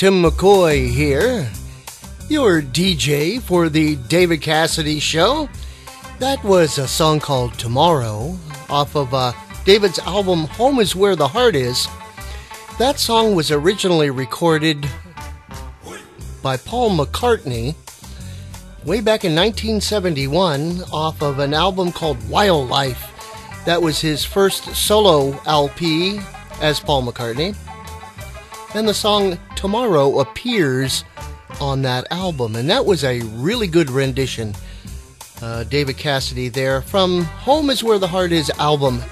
Timm McCoy here, your DJ for the David Cassidy Show. That was a song called Tomorrow off of uh, David's album Home is Where the Heart Is. That song was originally recorded by Paul McCartney way back in 1971 off of an album called Wildlife. That was his first solo LP as Paul McCartney. And the song Tomorrow appears on that album, and that was a really good rendition. Uh, David Cassidy there from Home is Where the Heart Is album.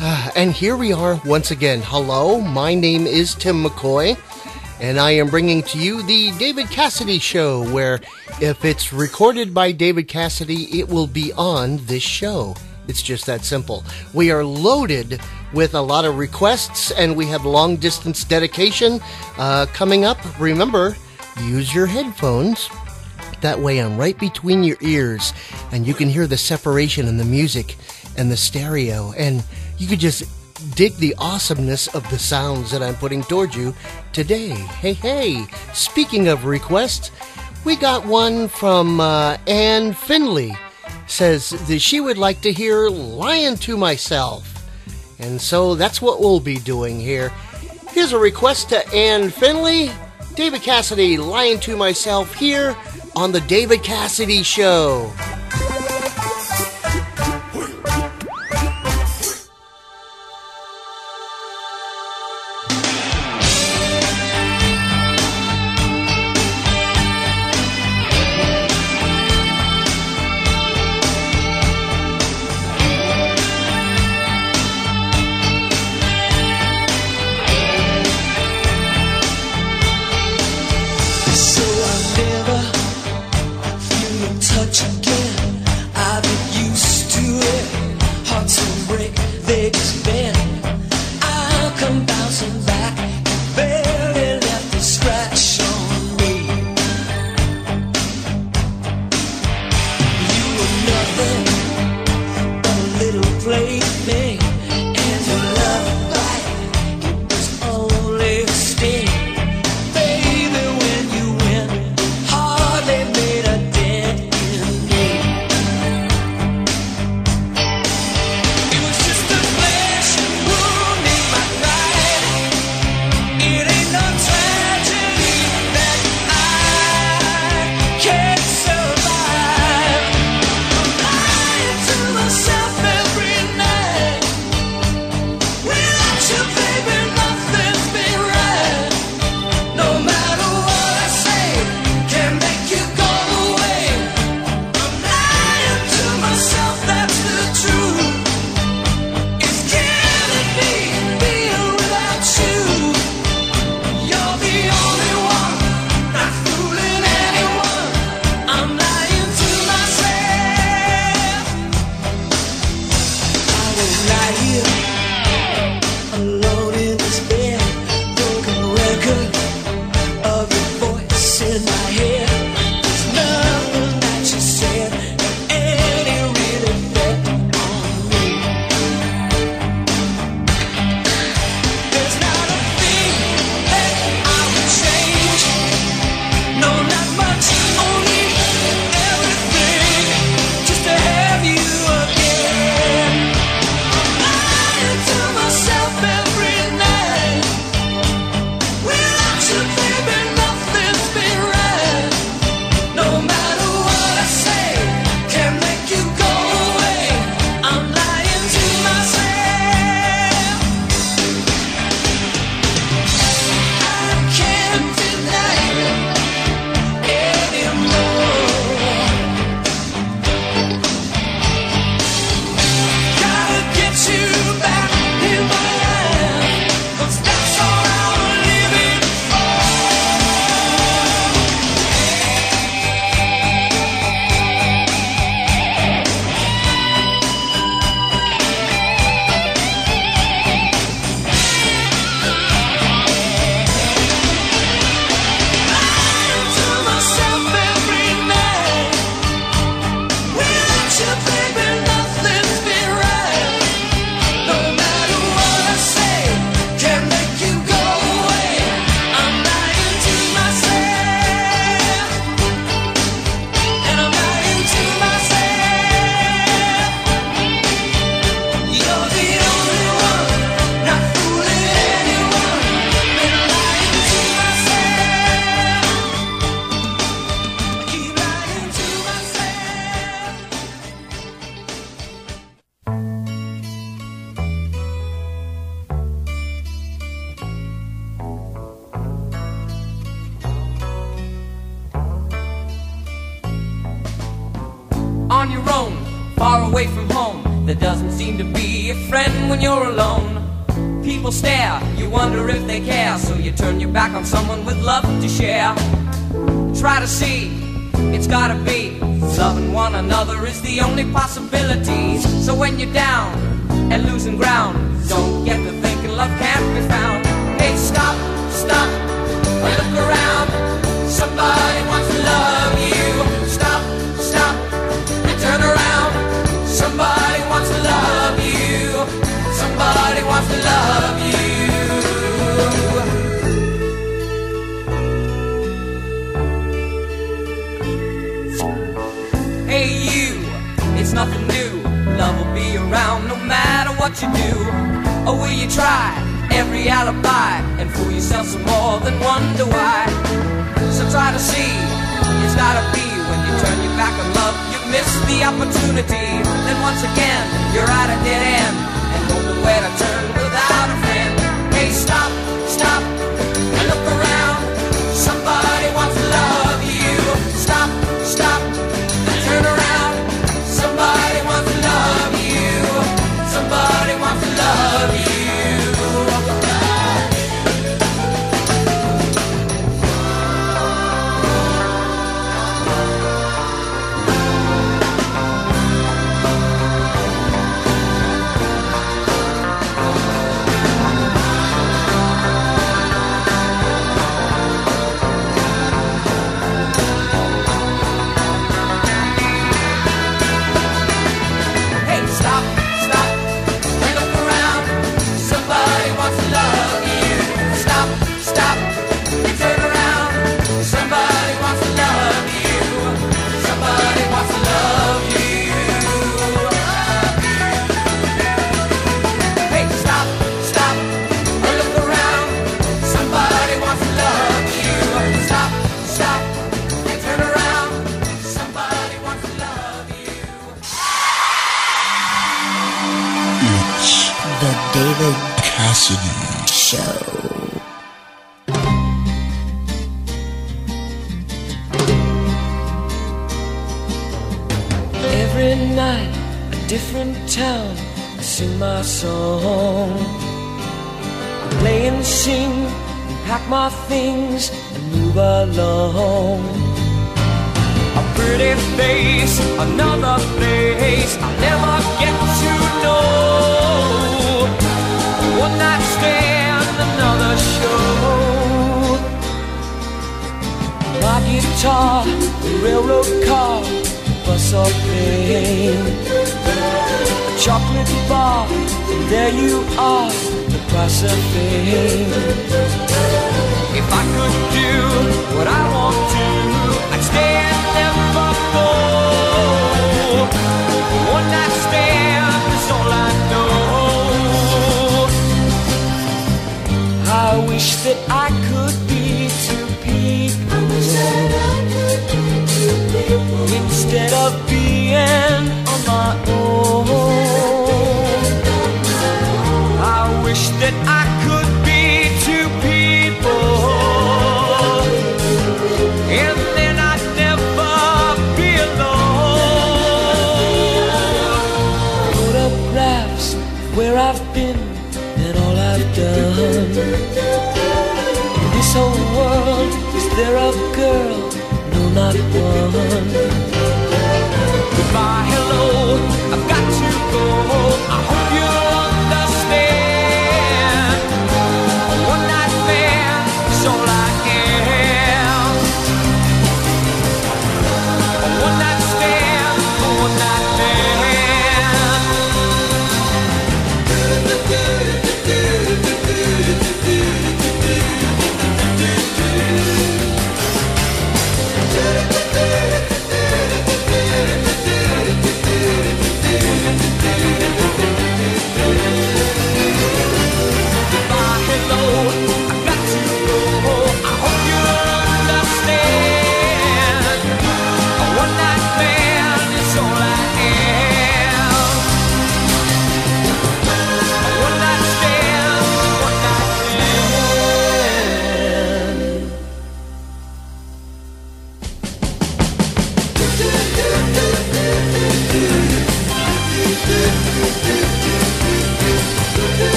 Uh, and here we are once again. Hello, my name is Timm McCoy, and I am bringing to you the David Cassidy Show, where if it's recorded by David Cassidy, it will be on this show. It's just that simple. We are loaded with a lot of requests, and we have long distance dedication uh, coming up. Remember, use your headphones. That way, I'm right between your ears, and you can hear the separation in the music and the stereo, and you could just dig the awesomeness of the sounds that I'm putting towards you today. Hey, hey, speaking of requests, we got one from uh, Anne Finley. Says that she would like to hear Lying to Myself. And so that's what we'll be doing here. Here's a request to Anne Finley. David Cassidy, Lying to Myself here on The David Cassidy Show. You're alone. People stare, you wonder if they care, so you turn your back on someone with love to share. Try to see, it's gotta be. Loving one another is the only possibility. So when you're down and losing ground, don't get to thinking love can't be found. Hey, stop, stop, look around. Somebody wants opportunity. Then once again, you're at a dead end and know where to turn my song. I play and sing, pack my things, and move along. A pretty face, another place, I'll never get to know. One night stand, another show. My guitar, the railroad car, bus or plane. Chocolate bar, and there you are, the price of fame. If I could do what I want to, I'd stay and never go. One night stand is all I know. I wish that I could be two people instead of being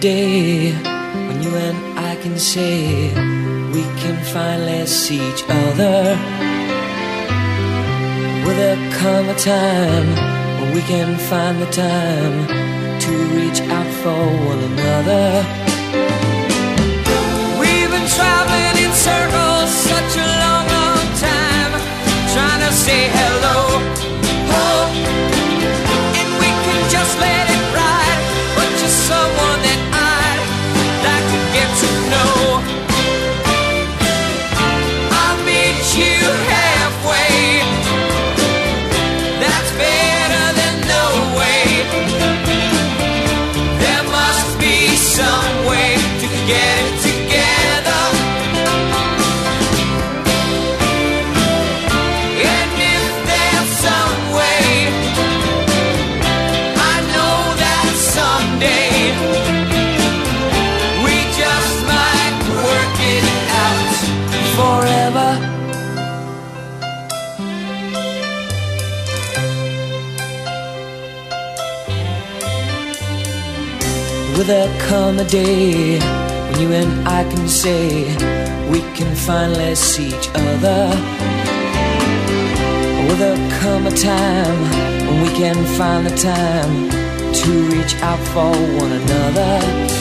day when you and I can say we can finally see each other? Will there come a time when we can find the time to reach out for one another? We've been traveling in circles such a long, long time, trying to say hello. Will there come a day when you and I can say we can finally see each other? Will there come a time when we can find the time to reach out for one another?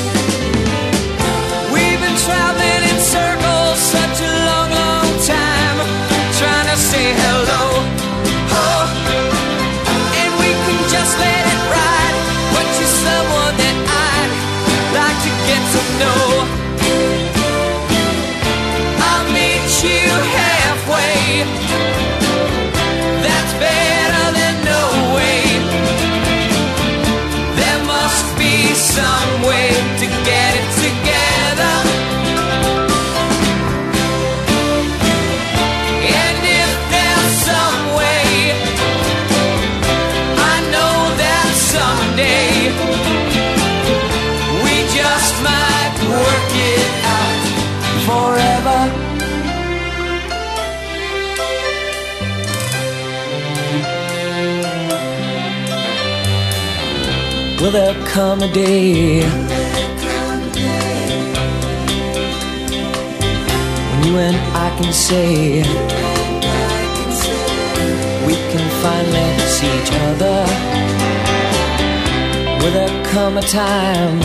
Will there come a day when you and I can say we can finally see each other? Will there come a time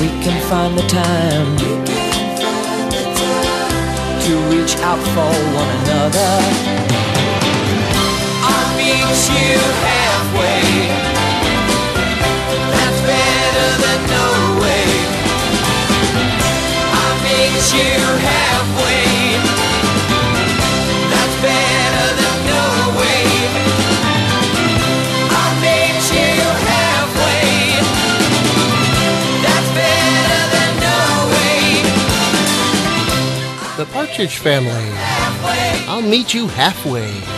we can find the time to reach out for one another? Partridge Family. I'll meet you halfway.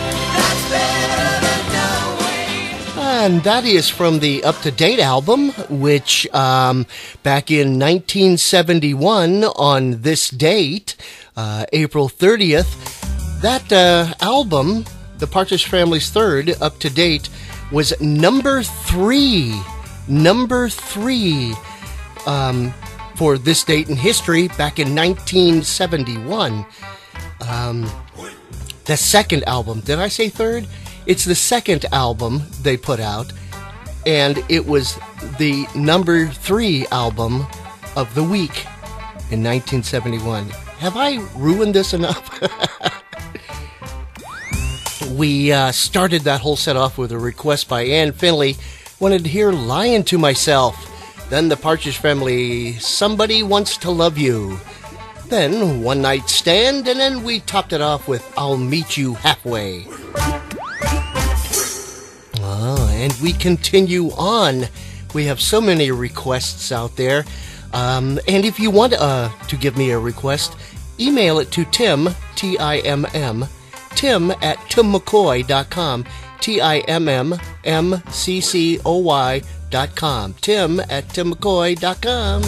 And that is from the Up to Date album, which um, back in 1971, on this date, uh, April 30th, that uh, album, The Partridge Family's third, Up to Date, was number three. Number three um, for this date in history back in 1971. Um, the second album. Did I say third? It's the second album they put out, and it was the number three album of the week in 1971. Have I ruined this enough? we uh, started that whole set off with a request by Ann Finley. Wanted to hear Lying to Myself. Then the Partridge Family, Somebody Wants to Love You. Then One Night Stand, and then we topped it off with I'll Meet You Halfway. And we continue on. We have so many requests out there. Um, and if you want uh, to give me a request, email it to Tim, T I M M, Tim at timmmccoy.com, T I M M M C C O Y.com, Tim at timmmccoy.com.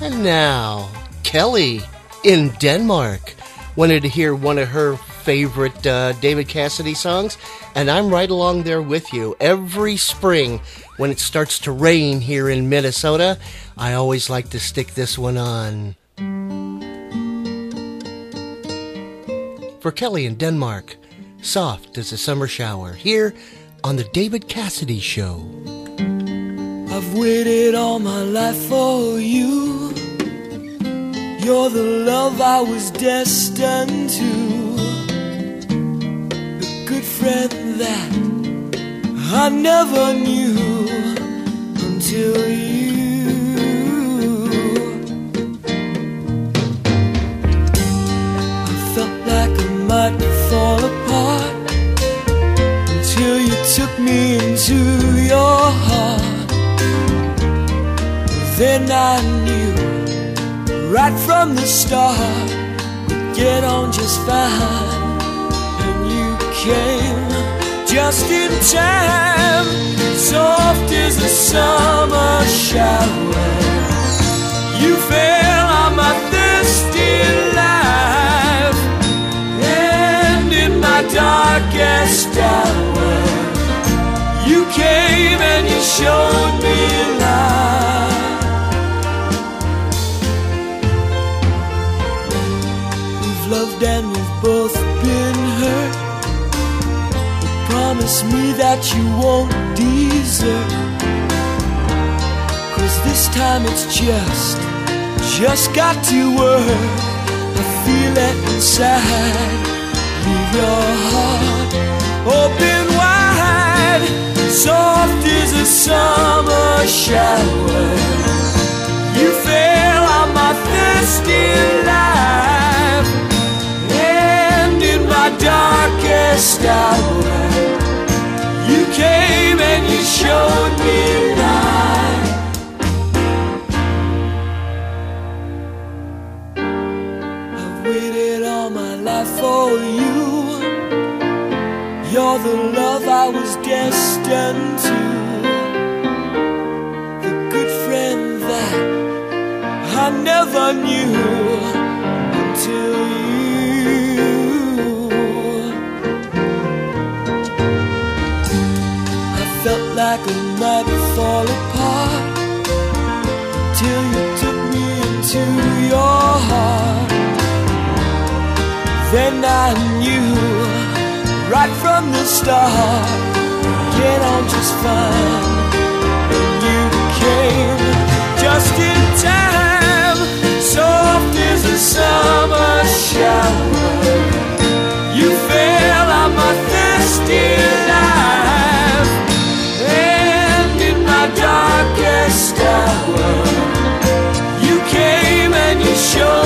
And now, Kelly in Denmark wanted to hear one of her favorite uh, David Cassidy songs, and I'm right along there with you. Every spring, when it starts to rain here in Minnesota, I always like to stick this one on. For Kelly in Denmark, soft as a summer shower, here on The David Cassidy Show. I've waited all my life for you. You're the love I was destined to. Good friend that I never knew until you. I felt like I might fall apart until you took me into your heart. Then I knew right from the start we'd get on just fine. Came just in time, soft as a summer shower. You fell on my thirsty life, and in my darkest hour, you came and you showed me light. We've loved and we've both promise me that you won't desert. Cause this time it's just, just got to work. I feel it inside. Leave your heart open wide, soft as a summer shower. You fell on my thirsty life, and in my darkest hour, came and you showed me light. I've waited all my life for you. You're the love I was destined to. The good friend that I never knew until you. Like I might fall apart till you took me into your heart. Then I knew right from the start, get on just fine. And you came just in time, soft as a summer shower. And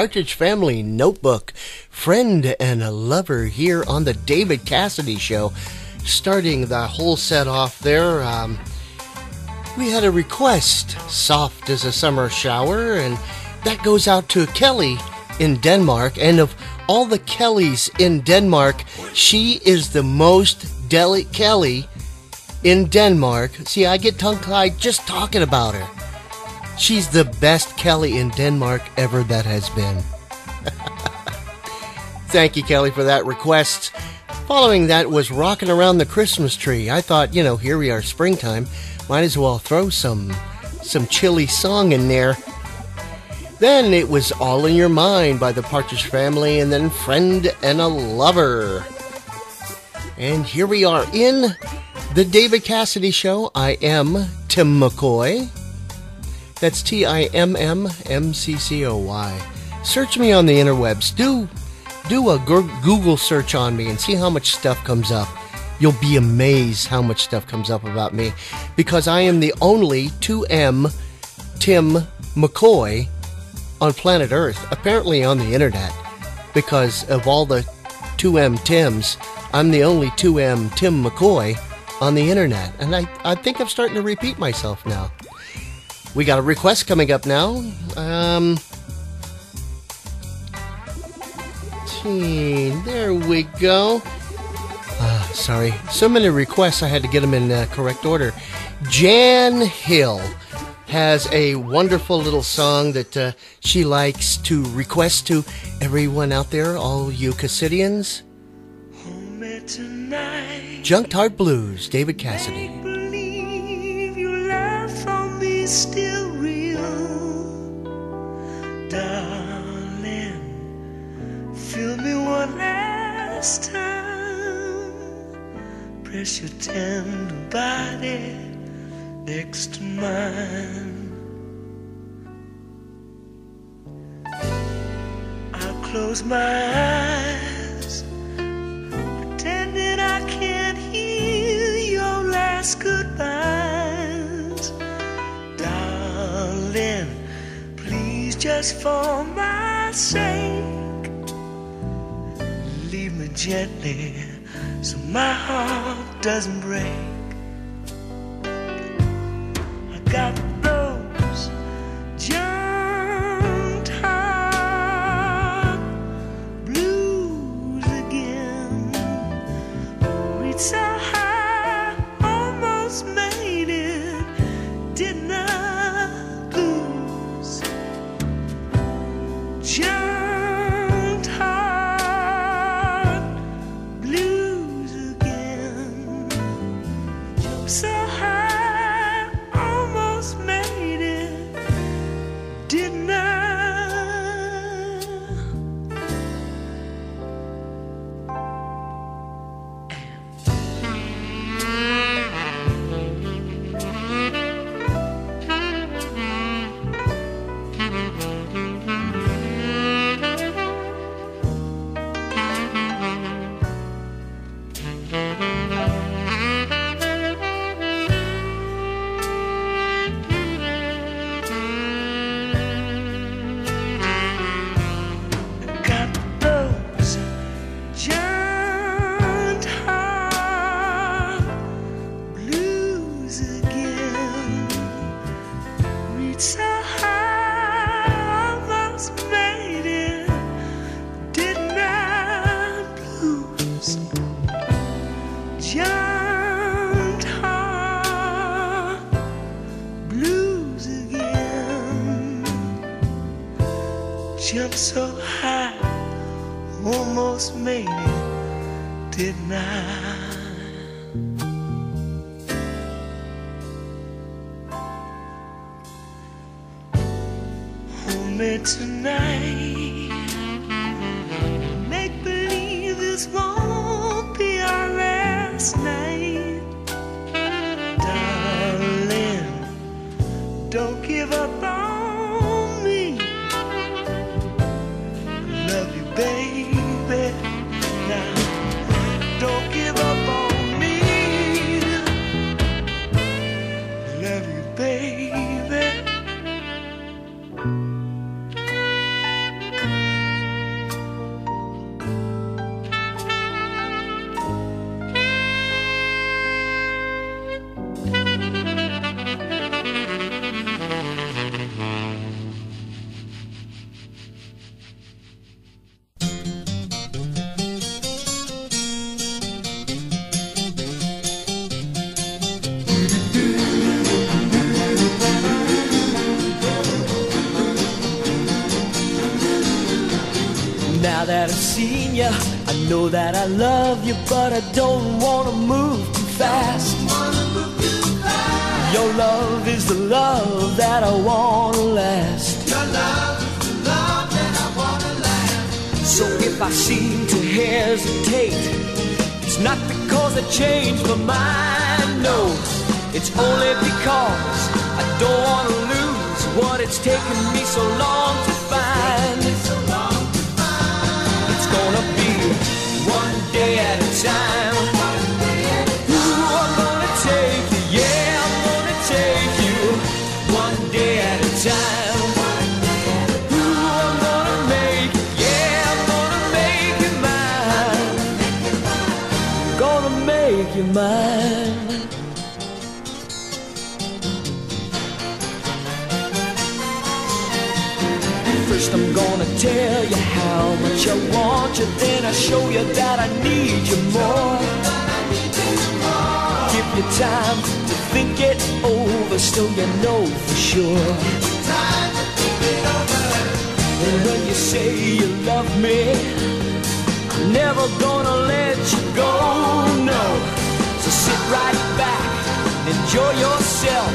Partridge Family Notebook, Friend and a Lover here on the David Cassidy Show. Starting the whole set off there, um, we had a request, soft as a summer shower, and that goes out to Kelly in Denmark. And of all the Kellys in Denmark, she is the most delicate Kelly in Denmark. See, I get tongue tied just talking about her. She's the best Kelly in Denmark ever that has been. Thank you, Kelly, for that request. Following that was Rocking Around the Christmas Tree. I thought, you know, here we are, springtime. Might as well throw some some chilly song in there. Then it was All in Your Mind by the Partridge Family, and then Friend and a Lover. And here we are in the David Cassidy Show. I am Timm McCoy. That's T I M M M C C O Y. Search me on the interwebs. Do do a Google search on me and see how much stuff comes up. You'll be amazed how much stuff comes up about me because I am the only 2M Timm McCoy on planet Earth, apparently on the internet, because of all the 2M Timms, I'm the only 2M Timm McCoy on the internet. And I, I think I'm starting to repeat myself now. We got a request coming up now. Um, there we go. Uh, sorry, so many requests, I had to get them in uh, correct order. Jan Hill has a wonderful little song that uh, she likes to request to everyone out there, all you Cassidians. Junked Heart Blues, David Cassidy. Still real, darling. Feel me one last time. Press your tender body next to mine. I'll close my eyes, pretending I can't hear your last goodbyes. Just for my sake, leave me gently so my heart doesn't break. I got know that I love you, but I don't wanna move too fast. Your love is the love that I wanna last. So if I seem to hesitate, it's not because I changed my mind, no. It's only because I don't want to lose what it's taken me so long to find. Tell you how much I want you Then I show you that I need you more. Give you time to think it over So you know for sure. And when you say you love me I'm never gonna let you go, no. So sit right back enjoy yourself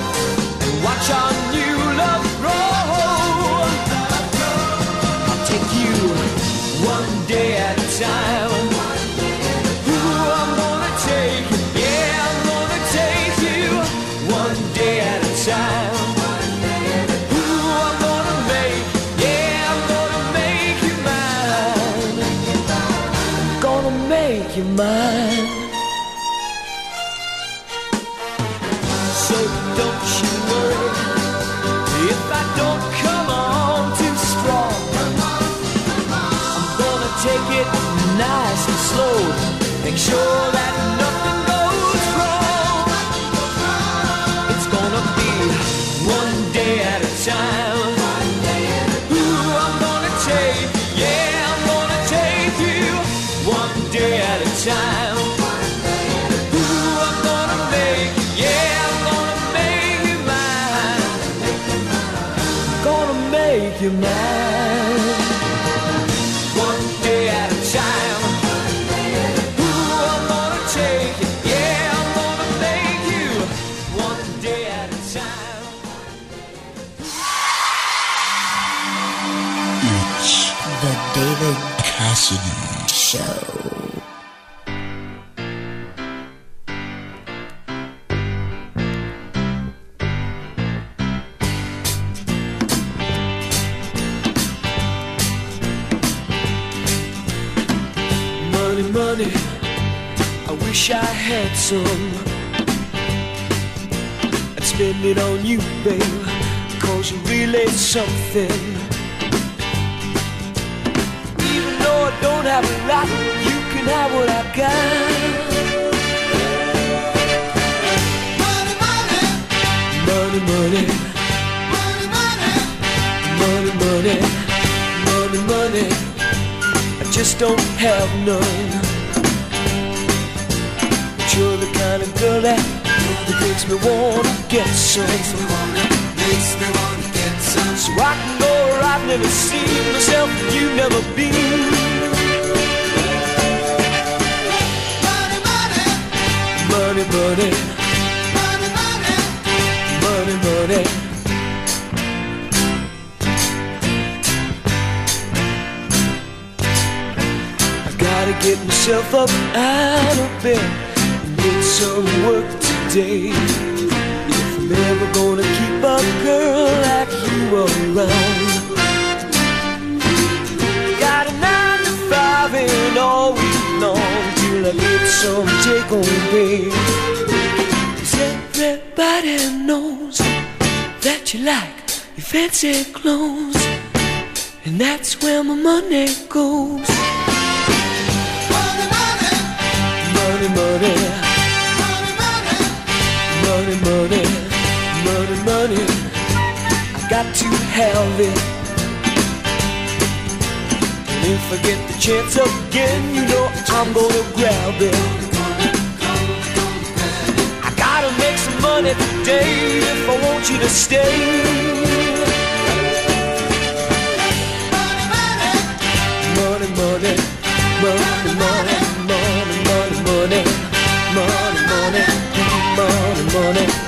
And watch our new sure that Show. Money, money. I wish I had some. I'd spend it on you, babe. Cause you're really something. You can have what I got. Money, money. Money, money. Money, money. Money, money. I just don't have none. But you're the kind of girl that, that makes me wanna get some. Makes me wanna get some. So I can go where I've never seen myself you've never been. Money, money. Money, money. I gotta get myself up out of bed and get some work today. If I'm ever gonna keep a girl like you around, got a nine to five and all week long I get some take home pay. 'Cause everybody knows that you like your fancy clothes, and that's where my money goes. Money, money. Money, money. Money, money. Money, money. I got to have it if I get the chance again, you know I'm gonna grab it. I gotta make some money today if I want you to stay. Money, money, money, money, money, money, money, money, money, money, money.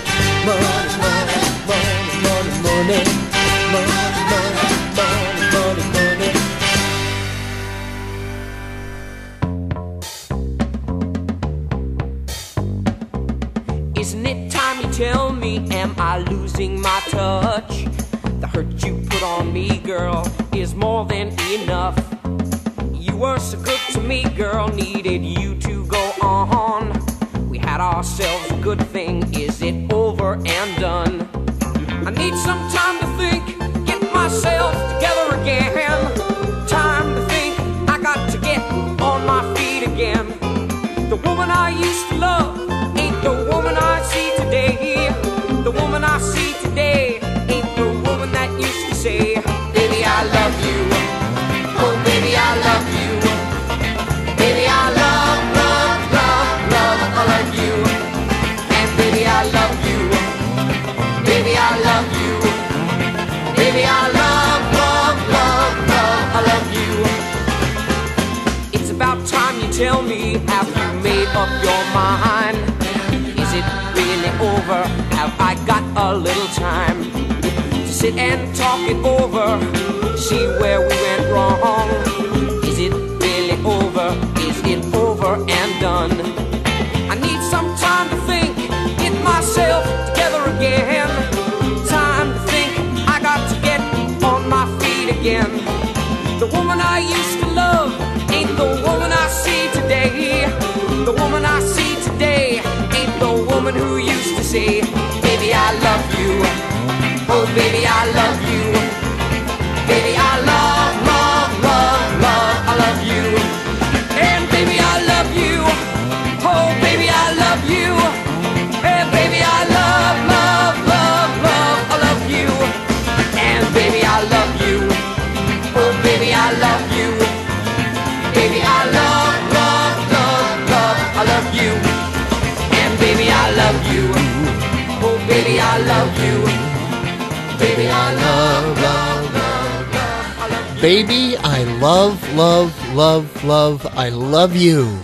Baby, I love, love, love, love, I love you.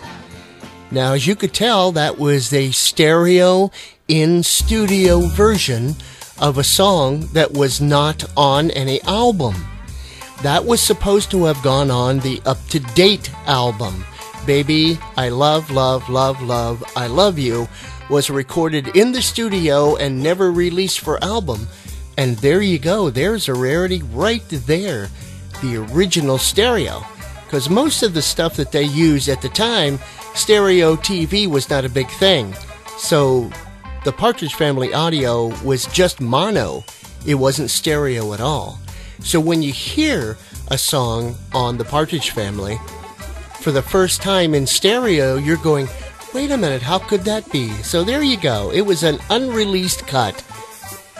Now, as you could tell, that was a stereo in studio version of a song that was not on any album. That was supposed to have gone on the up to date album. Baby, I love, love, love, love, I love you was recorded in the studio and never released for album. And there you go, there's a rarity right there. The original stereo. Because most of the stuff that they used at the time, stereo TV was not a big thing. So the Partridge Family audio was just mono, it wasn't stereo at all. So when you hear a song on the Partridge Family for the first time in stereo, you're going, wait a minute, how could that be? So there you go. It was an unreleased cut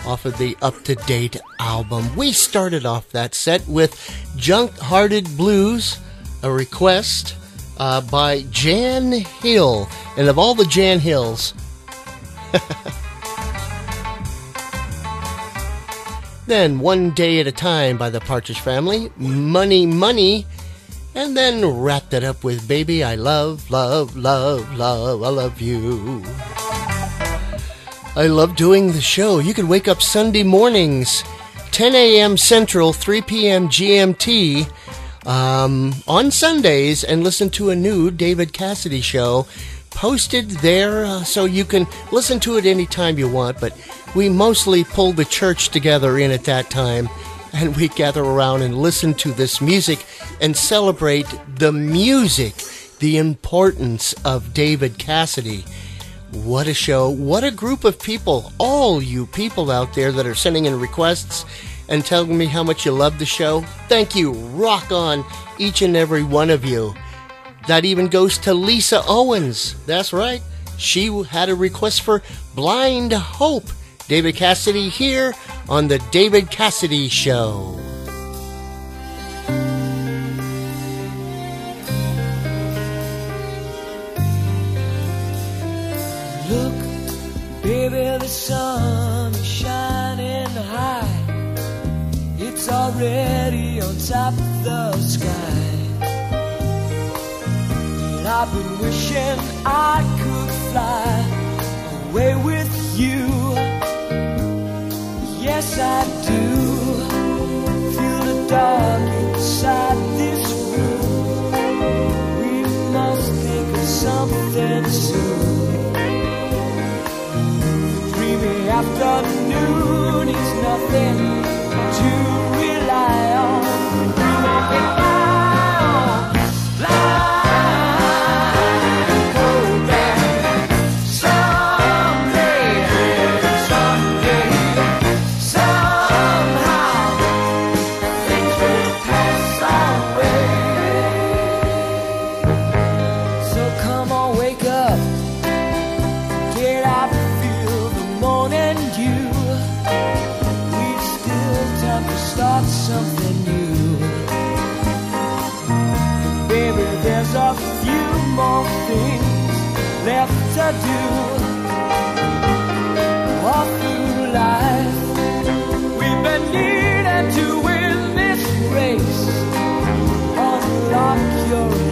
off of the up to date album. We started off that set with Junk Hearted Blues, a request uh, by Jan Hill. And of all the Jan Hills, then One Day at a Time by the Partridge Family, Money Money, and then wrapped it up with Baby I Love, Love, Love, Love, I Love You. I love doing the show. You can wake up Sunday mornings, 10 a.m. Central, 3 p.m. GMT, um, on Sundays, and listen to a new David Cassidy show posted there uh, so you can listen to it anytime you want. But we mostly pull the church together in at that time, and we gather around and listen to this music and celebrate the music, the importance of David Cassidy. What a show. What a group of people. All you people out there that are sending in requests and telling me how much you love the show. Thank you. Rock on, each and every one of you. That even goes to Lisa Owens. That's right. She had a request for Blind Hope. David Cassidy here on The David Cassidy Show. Sun is shining high. It's already on top of the sky. And I've been wishing I could fly away with you. Yes, I do. Feel the dark inside this room. We must think of something soon Sunday afternoon is nothing something new. Baby, there's a few more things left to do. All through life, we've been needing to win this race. Unlock your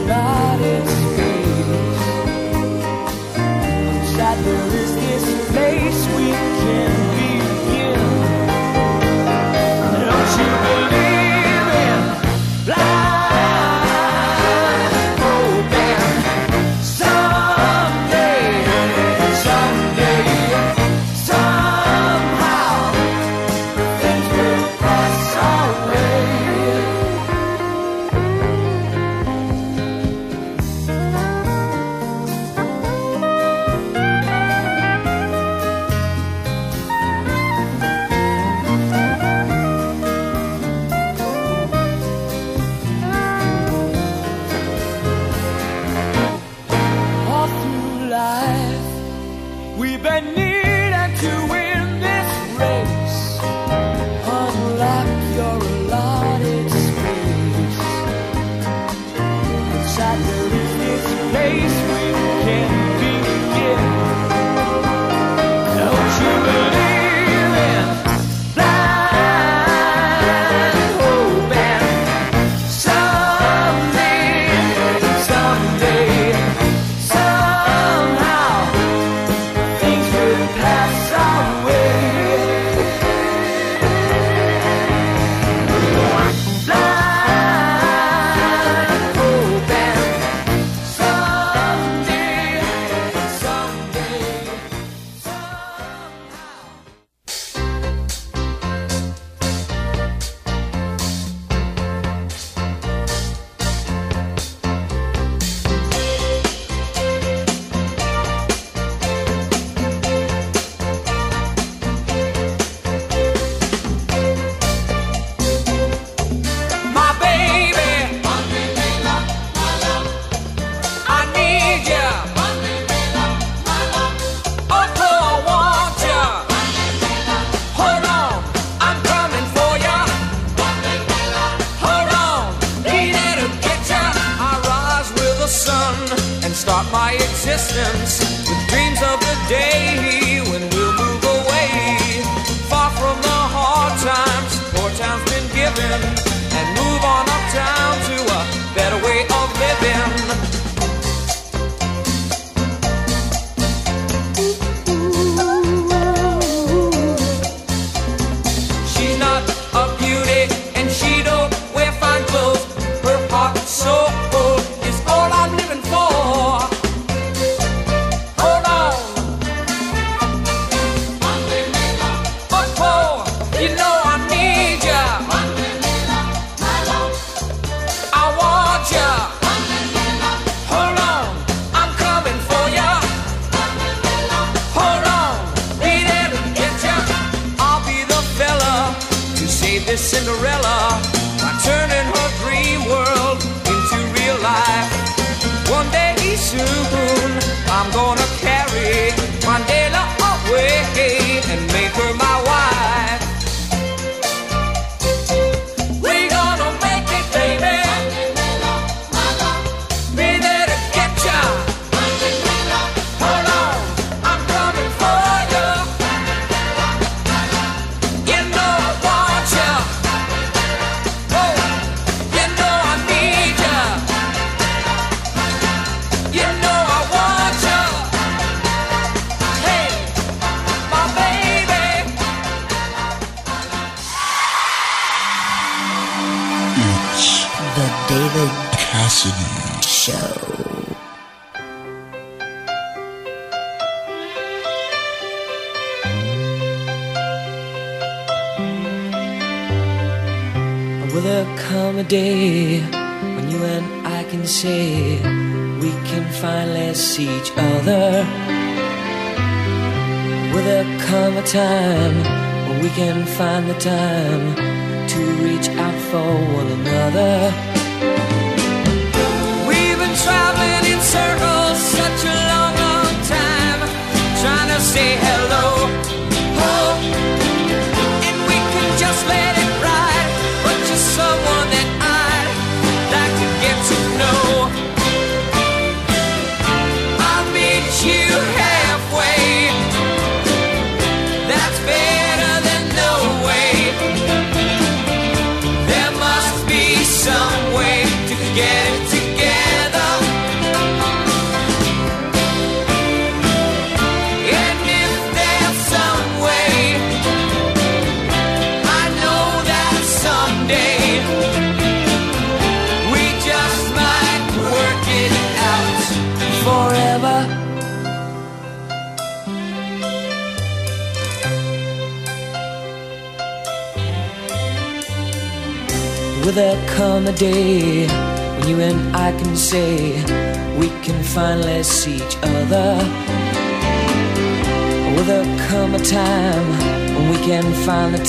find the time.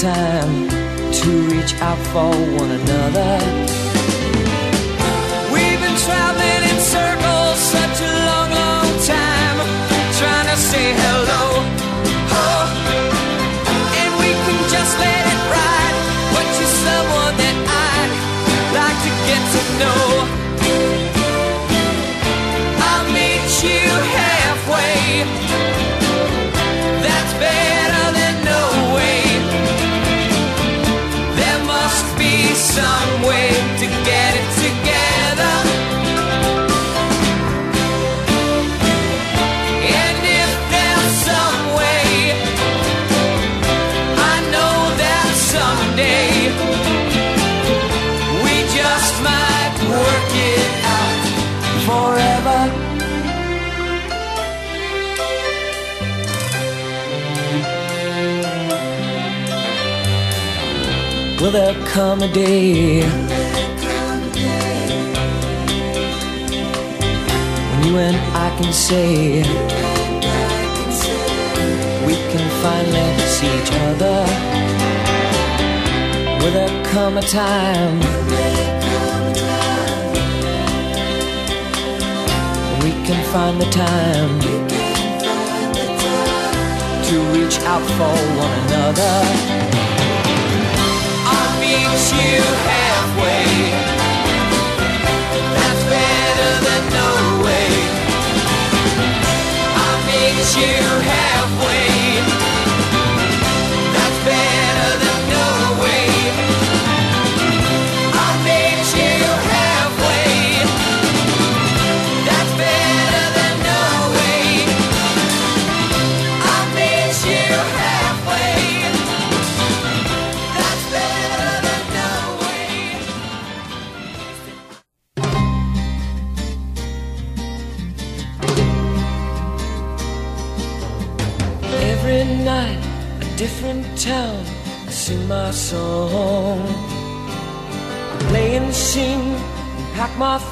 Time to reach out for one another? Will there come a day when you and I can say we can finally see each other? Will there come a time when we can find the time to reach out for one another?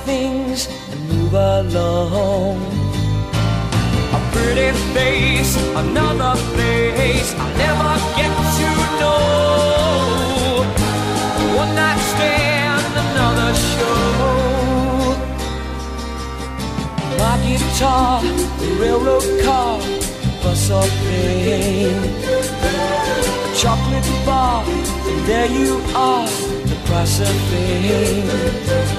Things, and move along. A pretty face, another face I'll never get to know. One night stand, another show. My guitar, the railroad car, bus or plane. A chocolate bar, and there you are, the price of fame.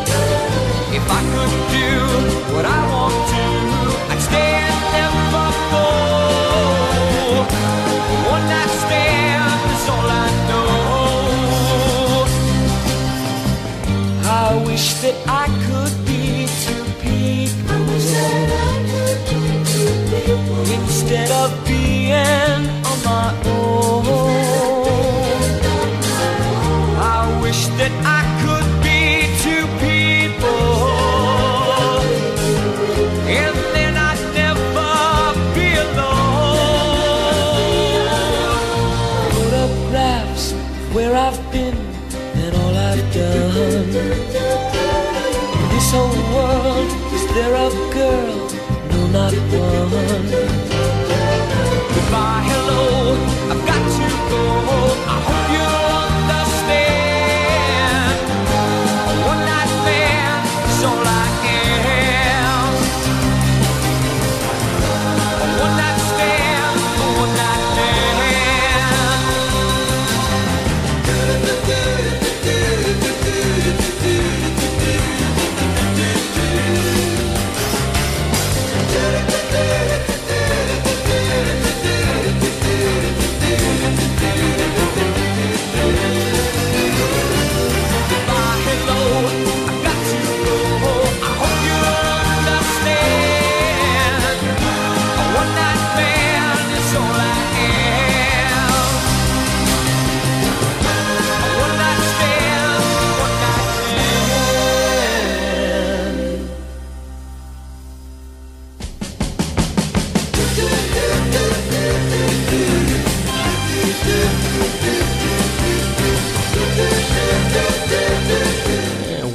If I could do what I want to, I'd stay and never go. One night stand is all I know. I wish that I could be two people instead of being not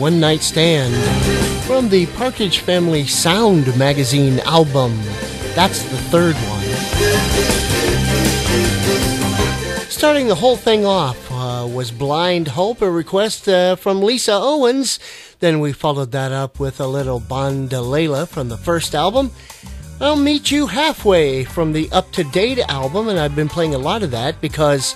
One Night Stand from the Partridge Family Sound magazine album. That's the third one. Starting the whole thing off uh, was Blind Hope, a request uh, from Lisa Owens. Then we followed that up with a little Bandala from the first album. I'll Meet You Halfway from the Up to Date album, and I've been playing a lot of that because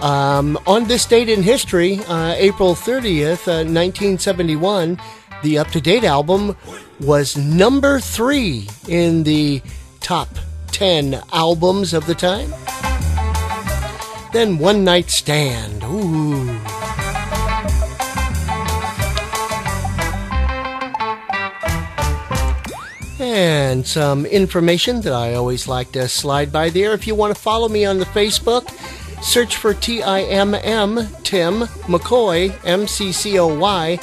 um, on this date in history, uh, April 30th, uh, 1971, the Up to Date album was number three in the top 10 albums of the time. Then One Night Stand. Ooh. And some information that I always like to slide by there. If you want to follow me on the Facebook, search for T I M M, Timm McCoy, M C C O Y,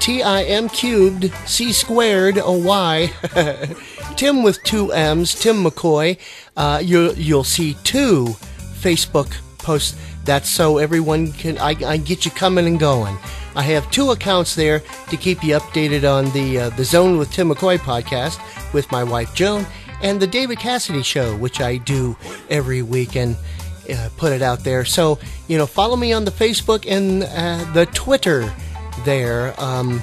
T I M cubed, C squared, O Y. Timm with two M's, Timm McCoy. Uh, you, you'll see two Facebook posts. That's so everyone can, I, I get you coming and going. I have two accounts there to keep you updated on the uh, the Zone with Timm McCoy podcast with my wife Joan and the David Cassidy show, which I do every week and uh, put it out there. So you know, follow me on the Facebook and uh, the Twitter there um,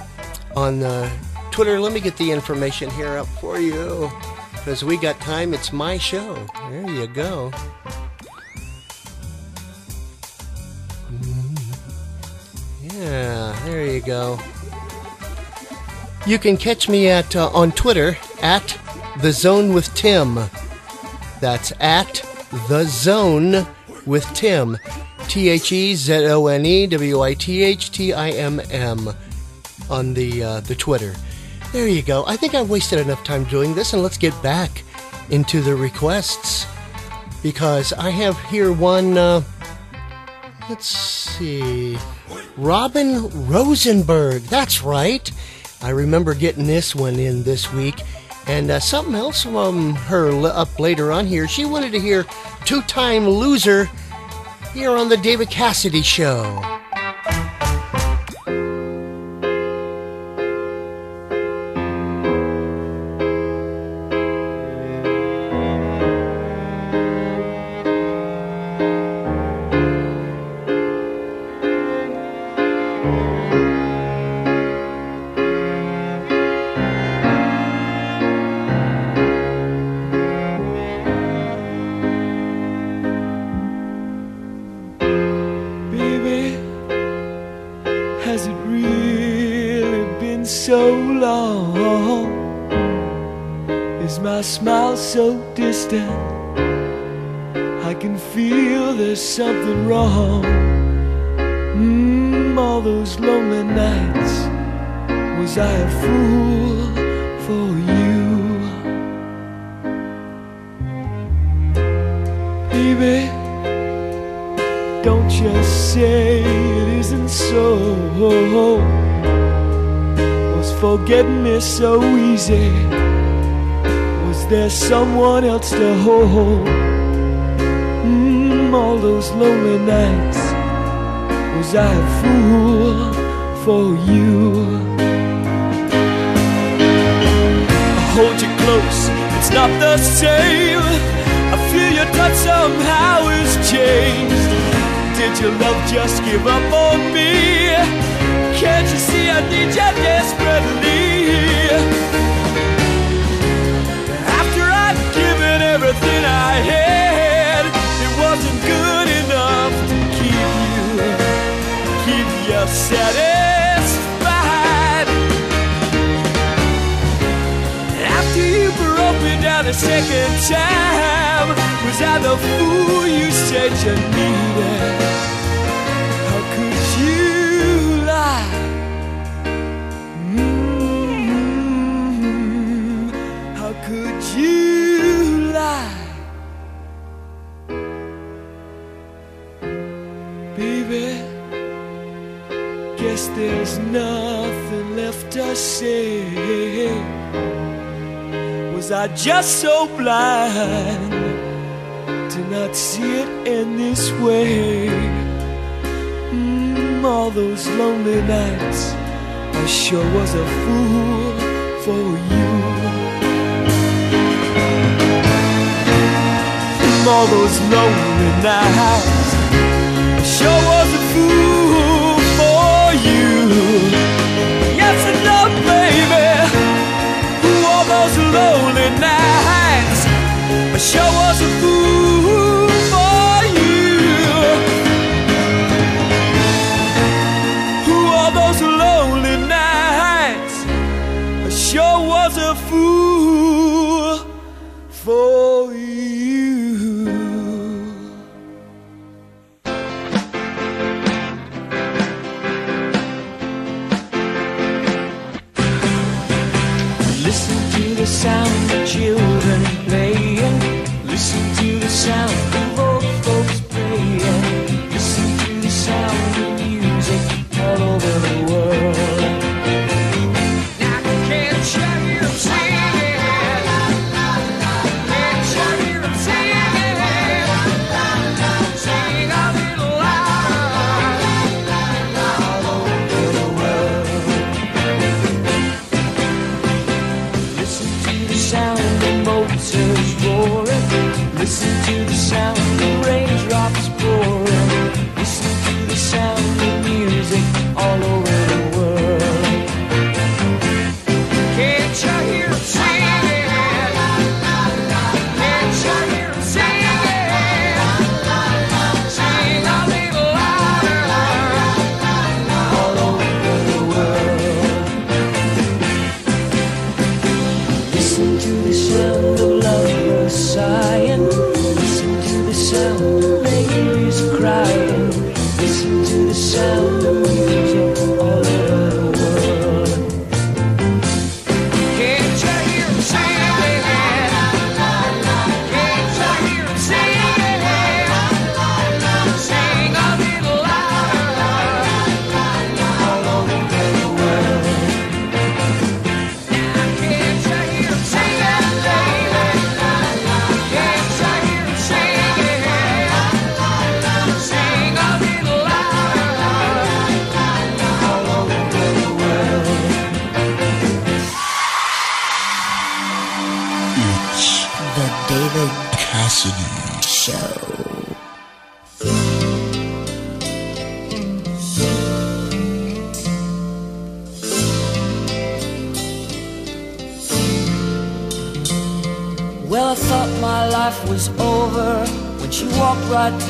on the Twitter. Let me get the information here up for you because we got time. It's my show. There you go. Yeah, there you go. You can catch me at uh, on Twitter at the Zone with Timm. That's at the Zone with Timm. T H E Z O N E W I T H T I M M on the uh, the Twitter. There you go. I think I wasted enough time doing this, and let's get back into the requests because I have here one. Uh, let's see. Robin Rosenberg. That's right. I remember getting this one in this week. And uh, something else from her up later on here. She wanted to hear Two Time Loser here on the David Cassidy Show. So distant? I can feel there's something wrong. Mm, all those lonely nights, was I a fool for you? Baby, don't just say it isn't so. Was forgetting me so easy? There someone else to hold? Mm, all those lonely nights. Was I a fool for you? I hold you close, it's not the same. I feel your touch somehow has changed. Did your love just give up on me? Can't you see I need you desperately? Satisfied. After you broke me down a second time, was I the fool you said you needed? There's nothing left to say. Was I just so blind to not see it in this way? Mm, all those lonely nights, I sure was a fool for you. In all those lonely nights, I sure was a fool nights, I sure was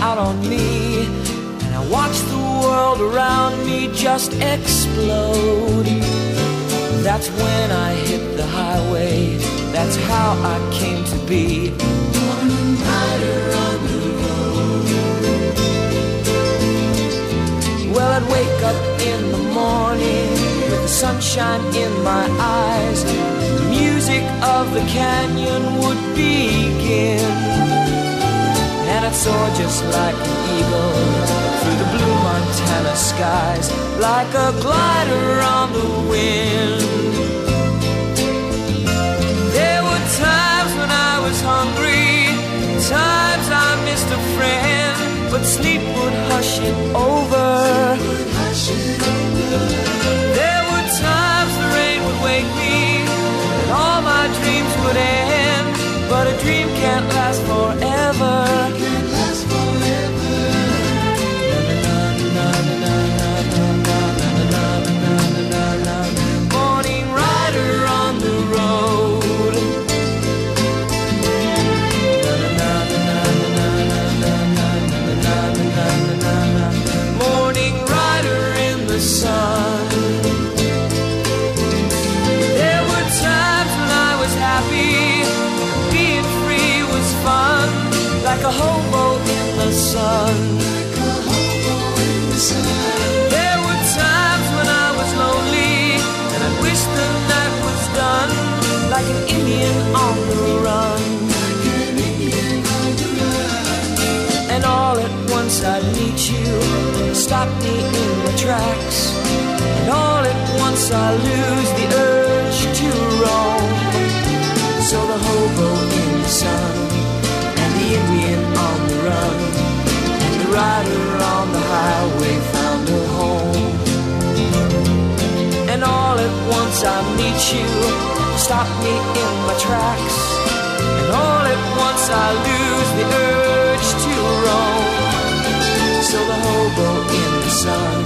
out on me. And I watch the world around me just explode. That's when I hit the highway. That's how I came to be. One rider on the road. Well, I'd wake up in the morning with the sunshine in my eyes. The music of the canyon would begin. I'd soar just like an eagle through the blue Montana skies, like a glider on the wind. There were times when I was hungry, times I missed a friend, but sleep would hush it over. There were times the rain would wake me, and all my dreams would end. But a dream can't last forever. You, stop me in my tracks. And all at once I lose the urge to roam. So the hobo in the sun, and the Indian on the run, and the rider on the highway found a home. And all at once I meet you, stop me in my tracks. And all at once I lose the urge to roam. Sun,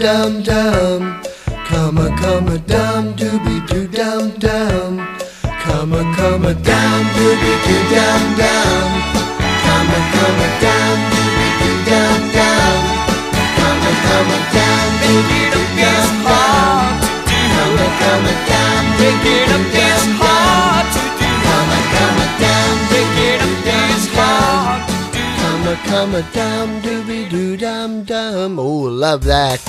dum dum. Come a, come a dum, doobie doo dum dum. Come a, come a down, doobie doo dum dum. Come a, come a down, doobie doo dum dum. Come a, come a doobie Breaking doo dum dum. Come a, come a down, Breaking up is hard to do. Come a, come a down, Breaking up is hard to do. Come a, come a down, doobie doo dum dum. Oh, love that.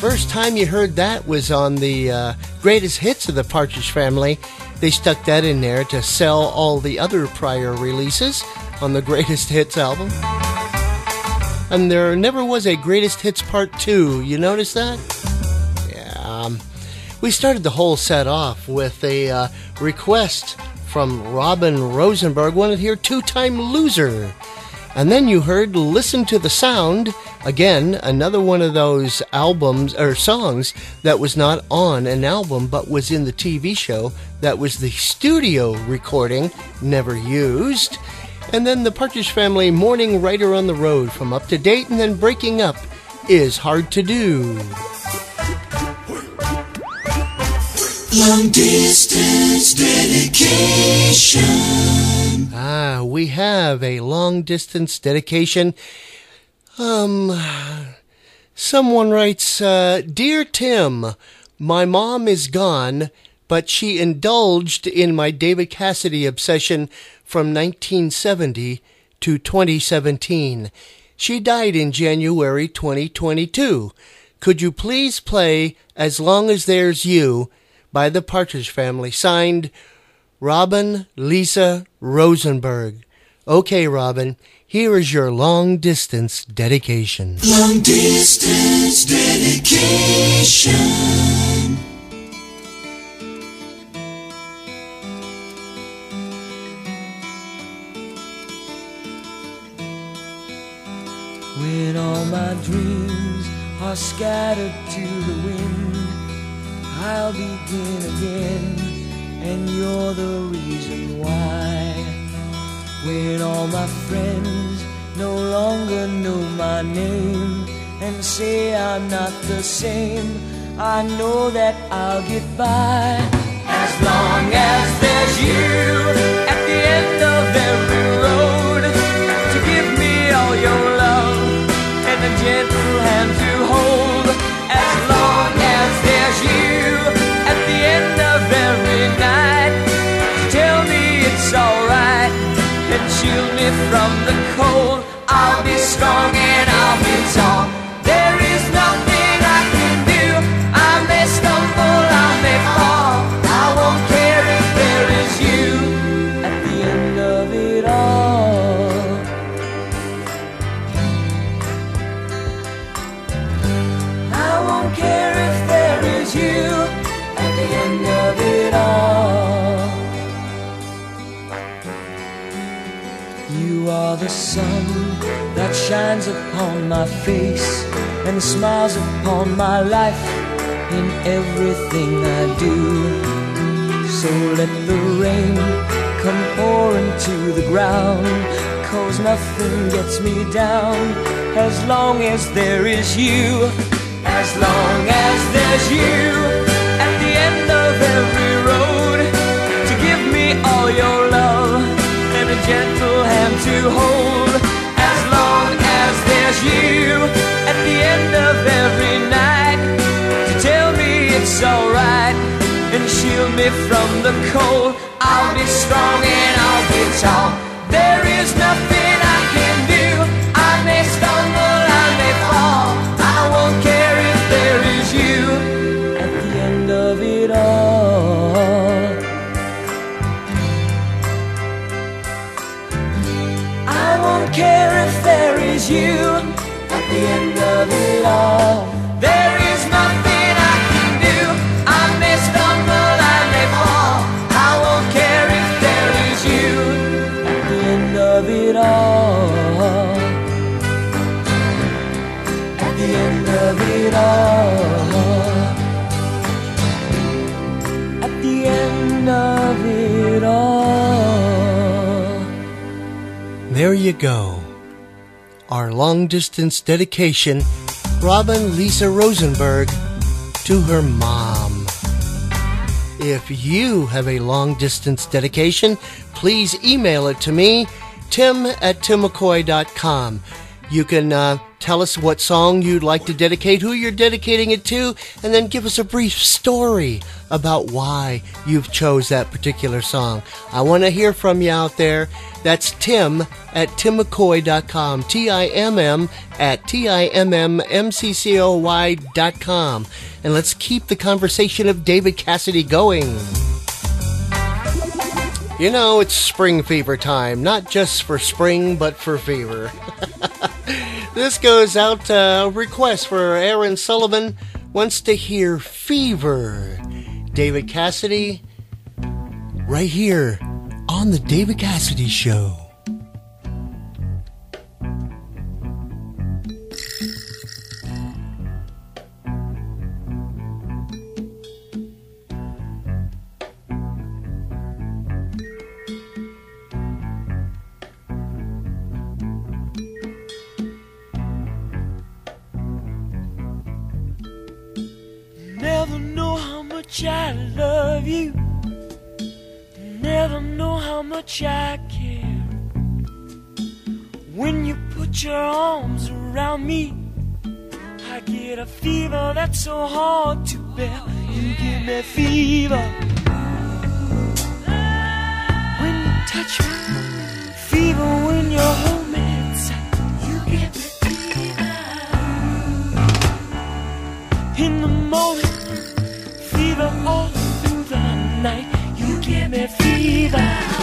First time you heard that was on the uh, greatest hits of the Partridge Family. They stuck that in there to sell all the other prior releases on the greatest hits album. And there never was a greatest hits part two. You notice that? Yeah. Um, we started the whole set off with a uh, request from Robin Rosenberg, wanted to hear Two Time Loser. And then you heard Listen to the Sound, again, another one of those albums or songs that was not on an album but was in the TV show. That was the studio recording, never used. And then the Partridge Family Morning Rider on the Road from Up to Date and then Breaking Up is Hard to Do. Long distance dedication. Ah, we have a long distance dedication. Um, someone writes, uh, Dear Timm, my mom is gone, but she indulged in my David Cassidy obsession from 1970 to 2017. She died in January 2022. Could you please play As Long as There's You by the Partridge Family? Signed, Robin Lisa Rosenberg. Okay, Robin, here is your long distance dedication. Long distance dedication. When all my dreams are scattered to the wind, I'll begin again and you're the reason why. When all my friends no longer know my name and say I'm not the same, I know that I'll get by. As long as there's you at the end of every my face and smiles upon my life in everything I do. So let the rain come pouring to the ground, cause nothing gets me down as long as there is you. As long as there's you at the end of every road to give me all your love and a gentle hand to hold. You at the end of every night to tell me it's alright and shield me from the cold. I'll be strong and I'll be tall. There is nothing of it all. There is nothing I can do. I may stumble, I may fall. I won't care if there is you at the end of it all. At the end of it all. At the end of it all. There you go. Our long distance dedication, Robin Lisa Rosenberg, to her mom. If you have a long distance dedication, please email it to me, timm at timmmccoy.com. You can uh, tell us what song you'd like to dedicate, who you're dedicating it to, and then give us a brief story about why you've chose that particular song. I want to hear from you out there. That's Timm at timmmccoy.com. T-I-M-M at T-I-M-M-M-C-C-O-Y dot com. And let's keep the conversation of David Cassidy going. You know, it's spring fever time, not just for spring, but for fever. this goes out to a request for Aaron Sullivan wants to hear Fever. David Cassidy, right here on The David Cassidy Show. Much I love you. Never know how much I care. When you put your arms around me, I get a fever that's so hard to bear. You give me fever. When you touch me, fever when you hold me. You give me fever. In the morning, fever.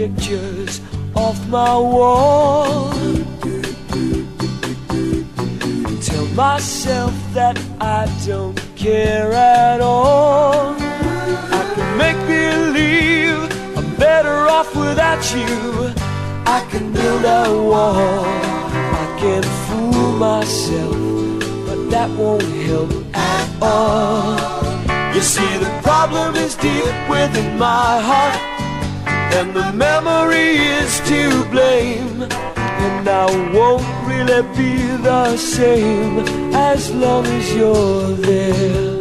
Your and the memory is to blame. And I won't really be the same as long as you're there.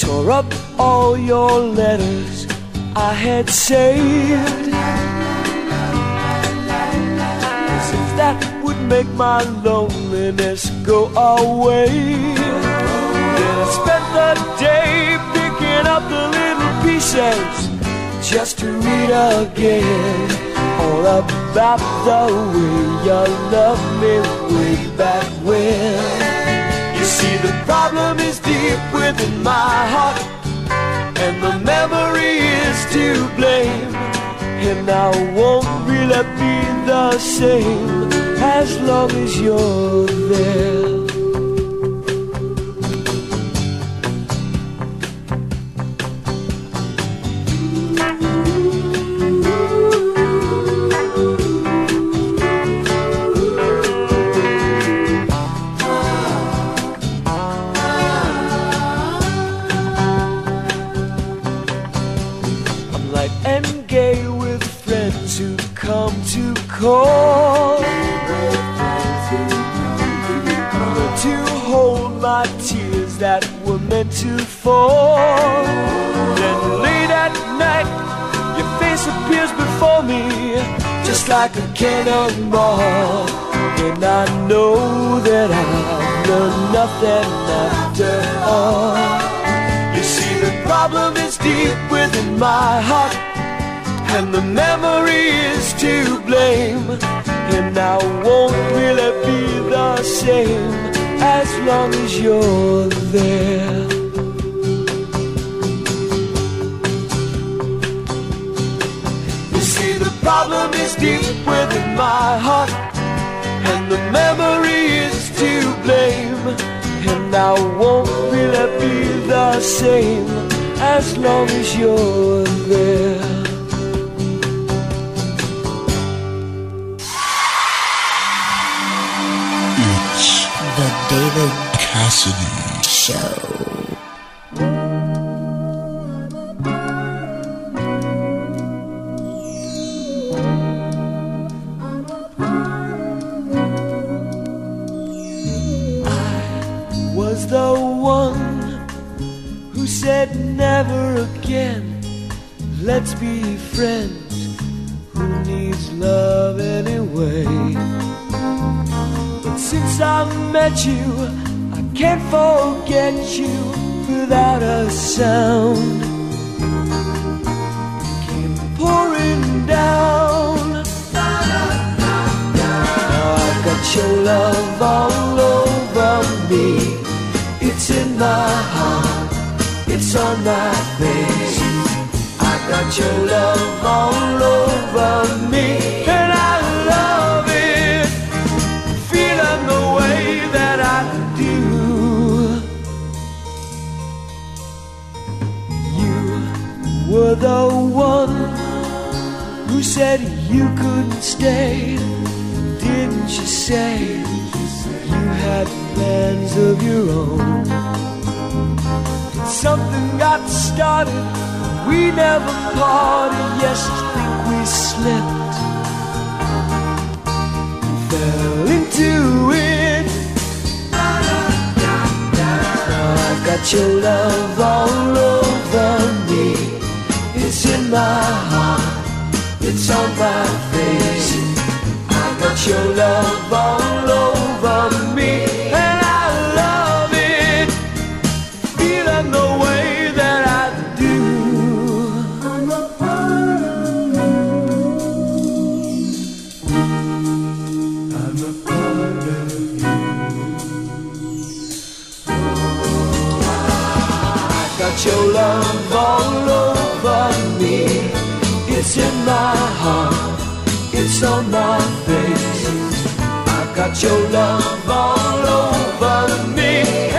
Tore up all your letters I had saved. As if that would make my loneliness go away. The day picking up the little pieces just to read again all about the way you loved me way back when. You see, the problem is deep within my heart, and the memory is to blame. And I won't really be the same as long as you're there. like a cannonball. And I know that I've learned nothing after all. You see the problem is deep within my heart. And the memory is to blame. And I won't really be the same As long as you're there. is deep within my heart. And the memory is to blame. And I won't be the same As long as you're there. It's the David Cassidy Show. Your love all over me. It's in my heart, it's on my face. I got your love all my heart, it's on my face. I've got your love all over me,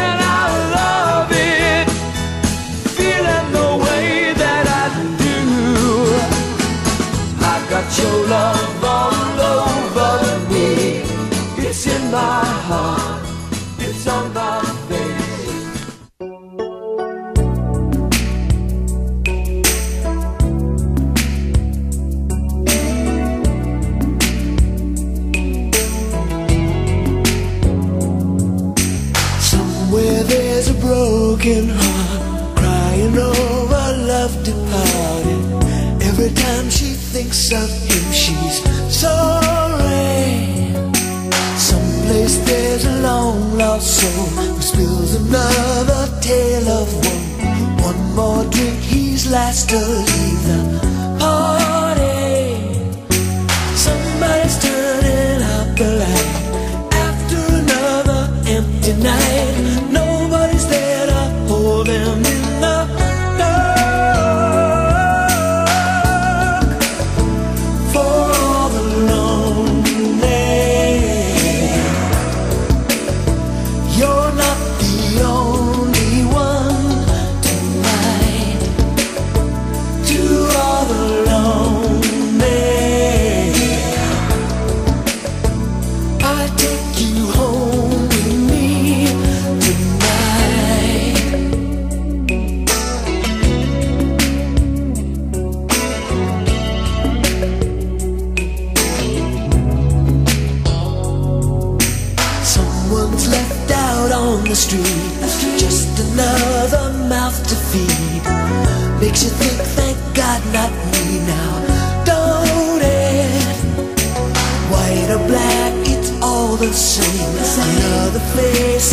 and I love it. Feeling the way that I do. I've got your love all over me, it's in my disaster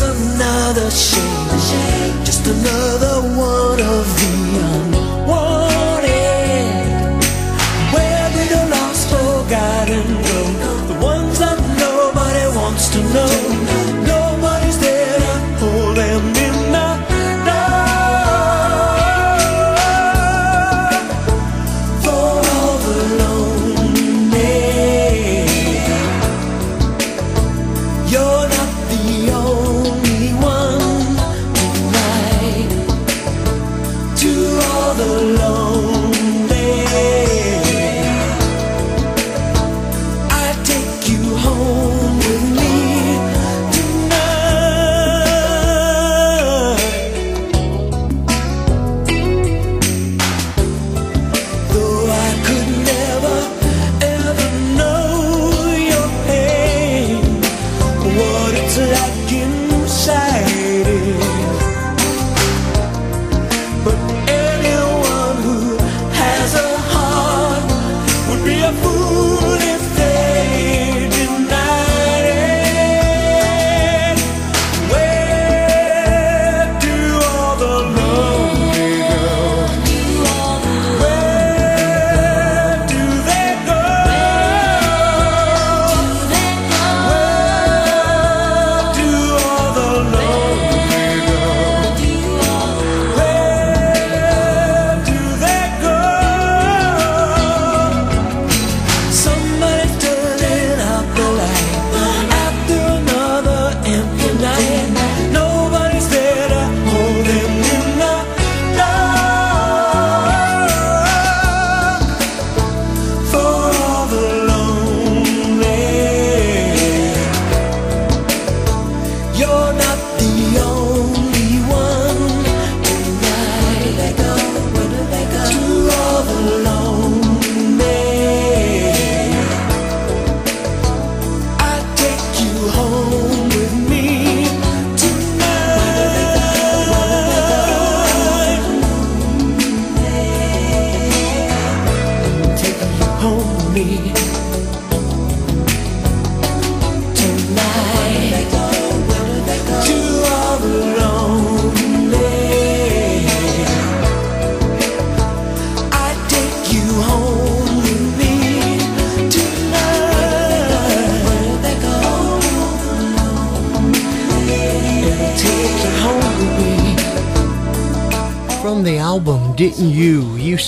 another shade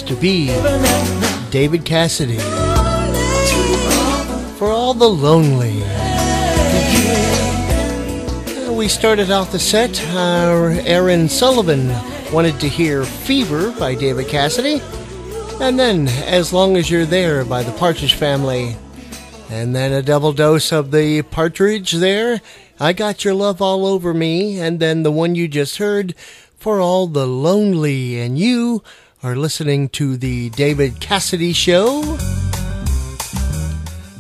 to Be, David Cassidy. For all the lonely. We started off the set. Uh, Aaron Sullivan wanted to hear Fever by David Cassidy. And then As Long as You're There by the Partridge Family. And then a double dose of the Partridge there. I Got Your Love All Over Me. And then the one you just heard, For All the Lonely. And you are listening to the David Cassidy Show.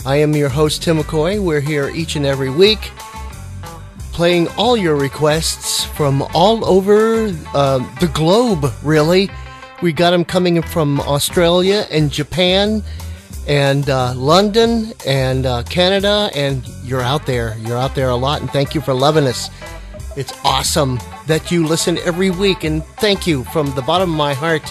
I am your host, Timm McCoy. We're here each and every week playing all your requests from all over uh, the globe, really. We got them coming from Australia and Japan and uh, London and uh, Canada, and you're out there. You're out there a lot, and thank you for loving us. It's awesome that you listen every week, and thank you from the bottom of my heart.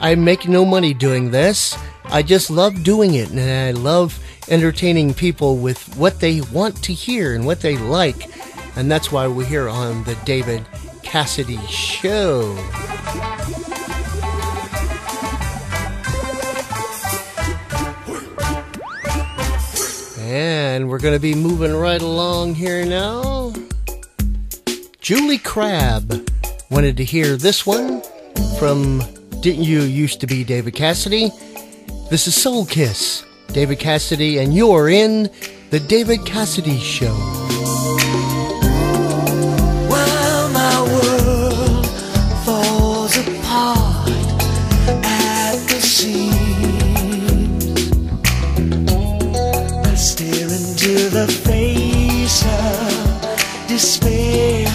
I make no money doing this. I just love doing it, and I love entertaining people with what they want to hear and what they like. And that's why we're here on the David Cassidy Show. And we're going to be moving right along here now. Julie Crabb wanted to hear this one from Didn't You Used to Be David Cassidy? This is Soul Kiss, David Cassidy, and you're in The David Cassidy Show. While my world falls apart at the seams, I stare into the face of despair,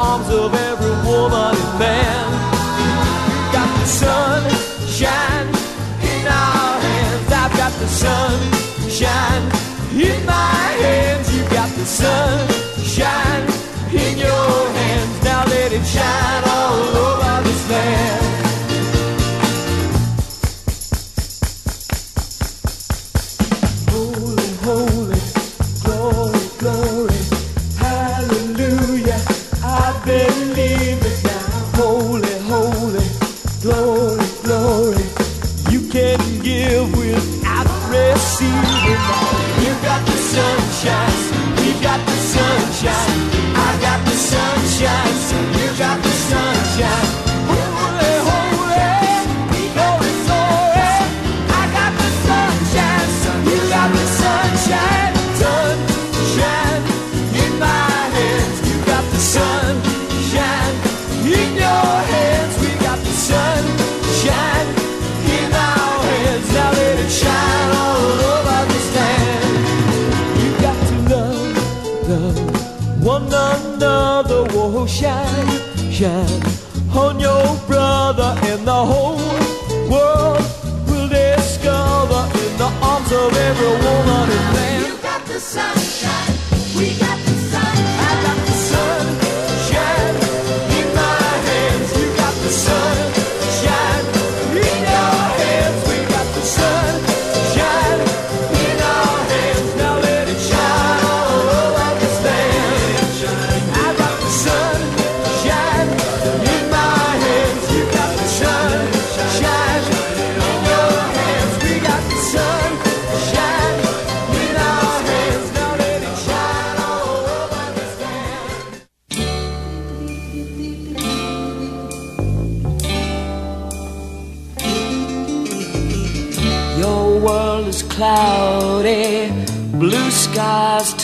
arms of every woman and man. You Got the sun shine in our hands. I've got the sun shine in my hands. You've got the sun shine in your hands. Now let it shine all over this land. shine.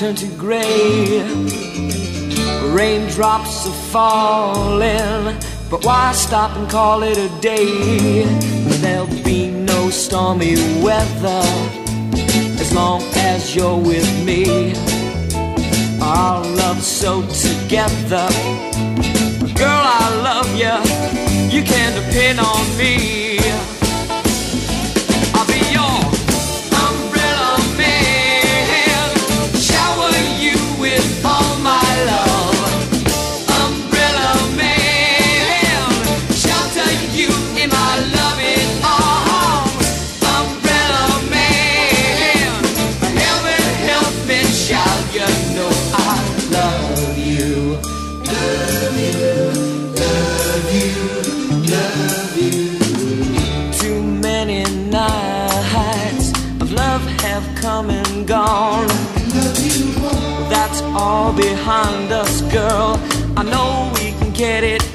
Turn to gray. Raindrops are falling, but why stop and call it a day? There'll be no stormy weather as long as you're with me. Our love's so together. Girl, I love you. You can depend on me. All behind us, girl. I know we can get it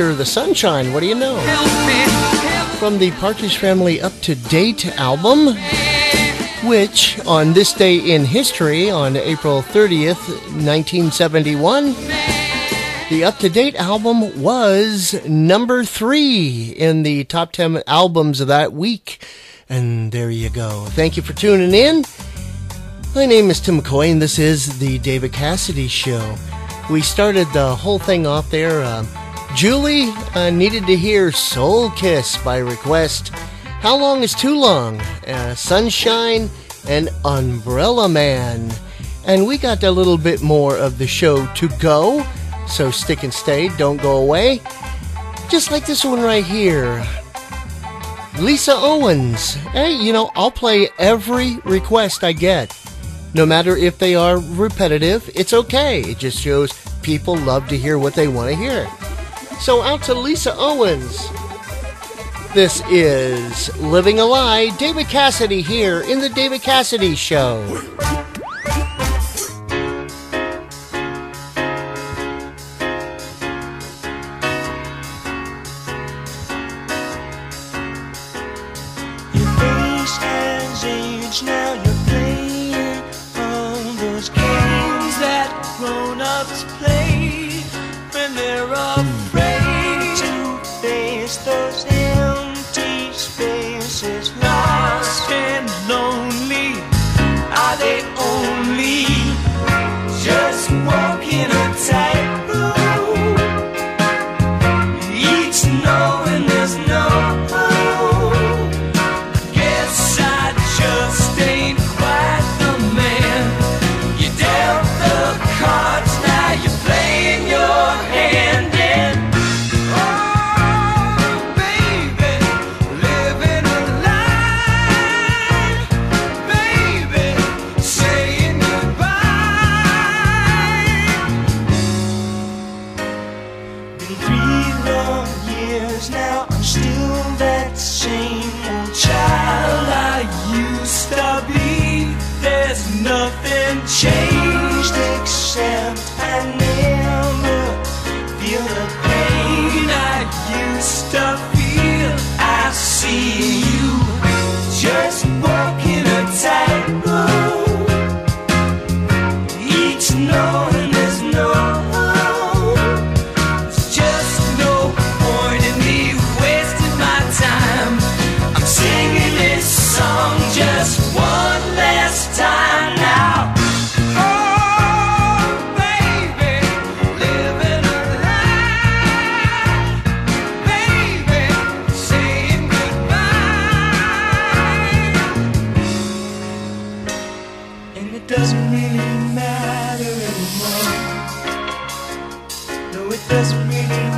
After the sunshine, what do you know? From the Partridge Family Up to Date album, which on this day in history, on April 30th, 1971, the Up to Date album was number three in the top 10 albums of that week. And there you go. Thank you for tuning in. My name is Timm McCoy, and this is the David Cassidy Show. We started the whole thing off there. Uh, Julie uh, needed to hear Soul Kiss by request. How Long is Too Long? Uh, Sunshine and Umbrella Man. And we got a little bit more of the show to go, so stick and stay, don't go away. Just like this one right here. Lisa Owens. Hey, you know, I'll play every request I get. No matter if they are repetitive, it's okay. It just shows people love to hear what they want to hear. So out to Lisa Owens. This is Living a Lie. David Cassidy here in the David Cassidy Show. No, it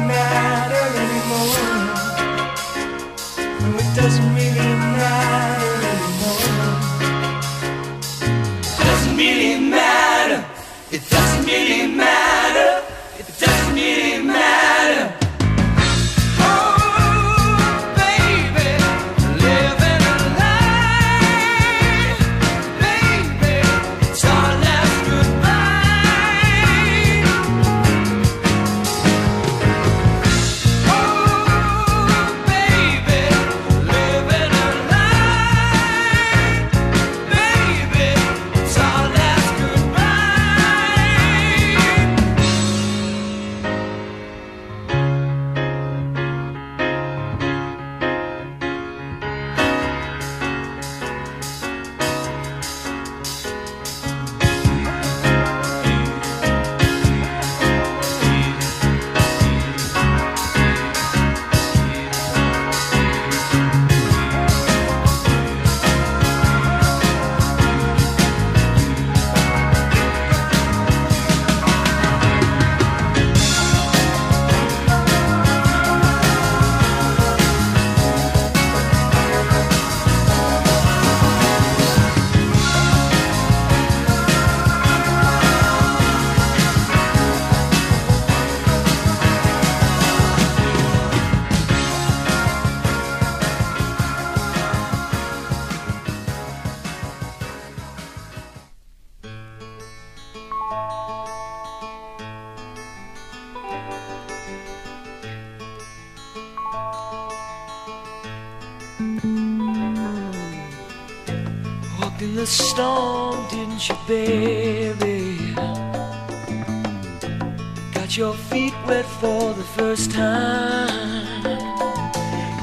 first time.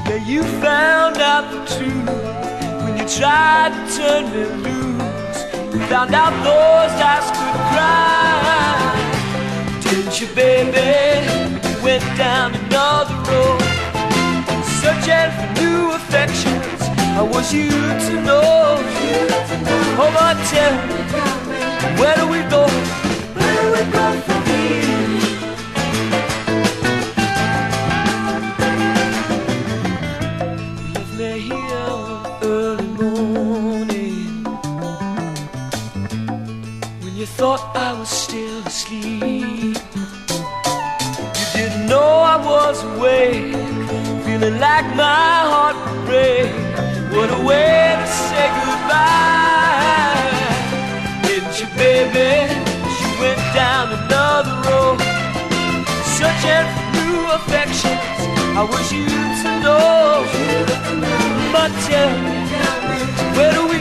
Yeah, you found out the truth when you tried to turn me loose. You found out those eyes could cry. Didn't you, baby? You went down another road searching for new affections. I want you to know. Oh, but tell me, where do we go? Where do we go thought I was still asleep. You didn't know I was awake, feeling like my heart would break. What a way to say goodbye. Didn't you, baby? She went down another road, searching for new affections. I wish you to know, but tell me, where do we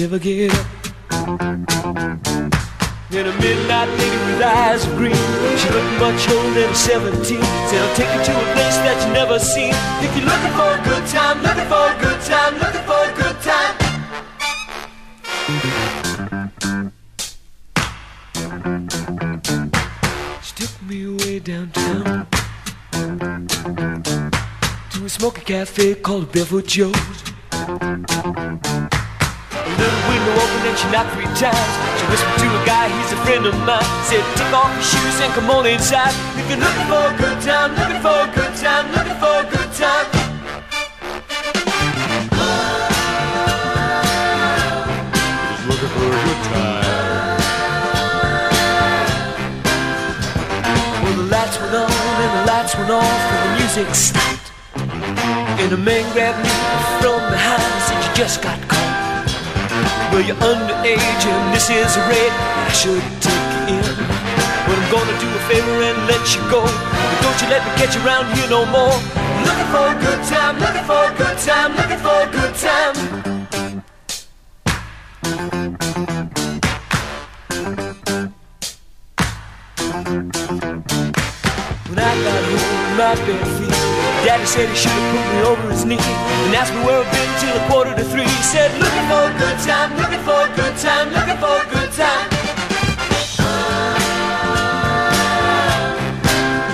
never get up. In a midnight lady with eyes of green. She looked much older than 17. Said, I'll take you to a place that you never seen. If you're looking for a good time, looking for a good time, looking for a good time. She took me way downtown to a smoky cafe called Barefoot Joe's. And she knocked three times. She whispered to a guy, he's a friend of mine. Said, take off your shoes and come on inside. If you're looking for a good time, looking for a good time, looking for a good time. looking for a good time. Well, the lights went on and the lights went off and the music stopped. And a man grabbed me from behind and said, You just got caught. Well, you're underage and this is a raid. I should take you in. But I'm gonna do a favor and let you go. But don't you let me catch you around here no more. Looking for a good time, looking for a good time, looking for a good time. Said he should have put me over his knee and asked me where I've been till a quarter to three. He said, looking for a good time, looking for a good time, looking for a good time.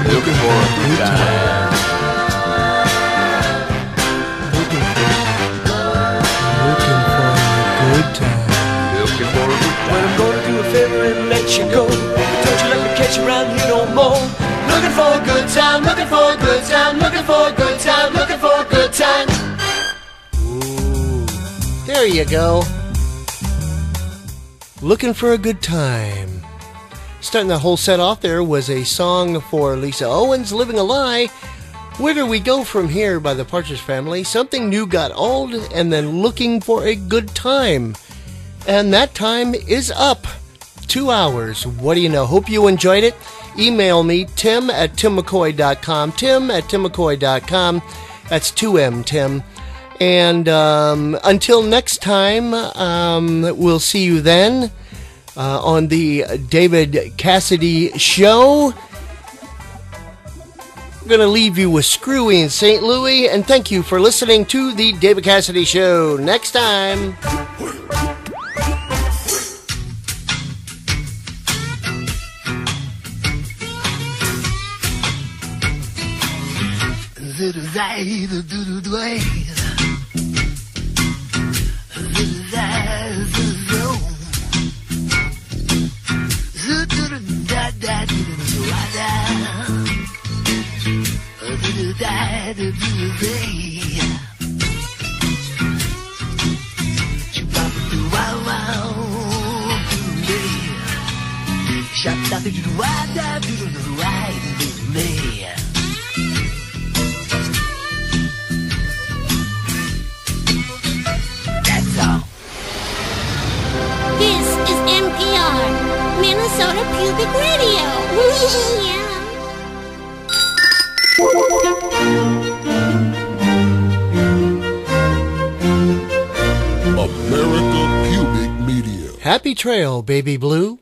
Looking for a good time. Looking for a good time. Looking for a good Well, I'm gonna do a favor and let you go. Don't you let me catch you around here no more. Looking for a good time, looking for a good time, looking for a good time, looking for a good time. Ooh, There you go. Looking for a good time. Starting the whole set off there was a song for Lisa Owens, Living a Lie. Where do we go from here by the Partridge Family? Something new got old, and then looking for a good time. And that time is up. Two hours. What do you know? Hope you enjoyed it. Email me, timm at timmmccoy.com. Timm at timmmccoy.com. That's 2M, Timm. And um, until next time, um, we'll see you then uh, on the David Cassidy Show. I'm going to leave you with Screwy in St. Louis, and thank you for listening to the David Cassidy Show. Next time. Shut up, do do do do do do do do do do do do do NPR, Minnesota Pubic Radio. yeah. America Pubic Media. Happy trail, baby blue.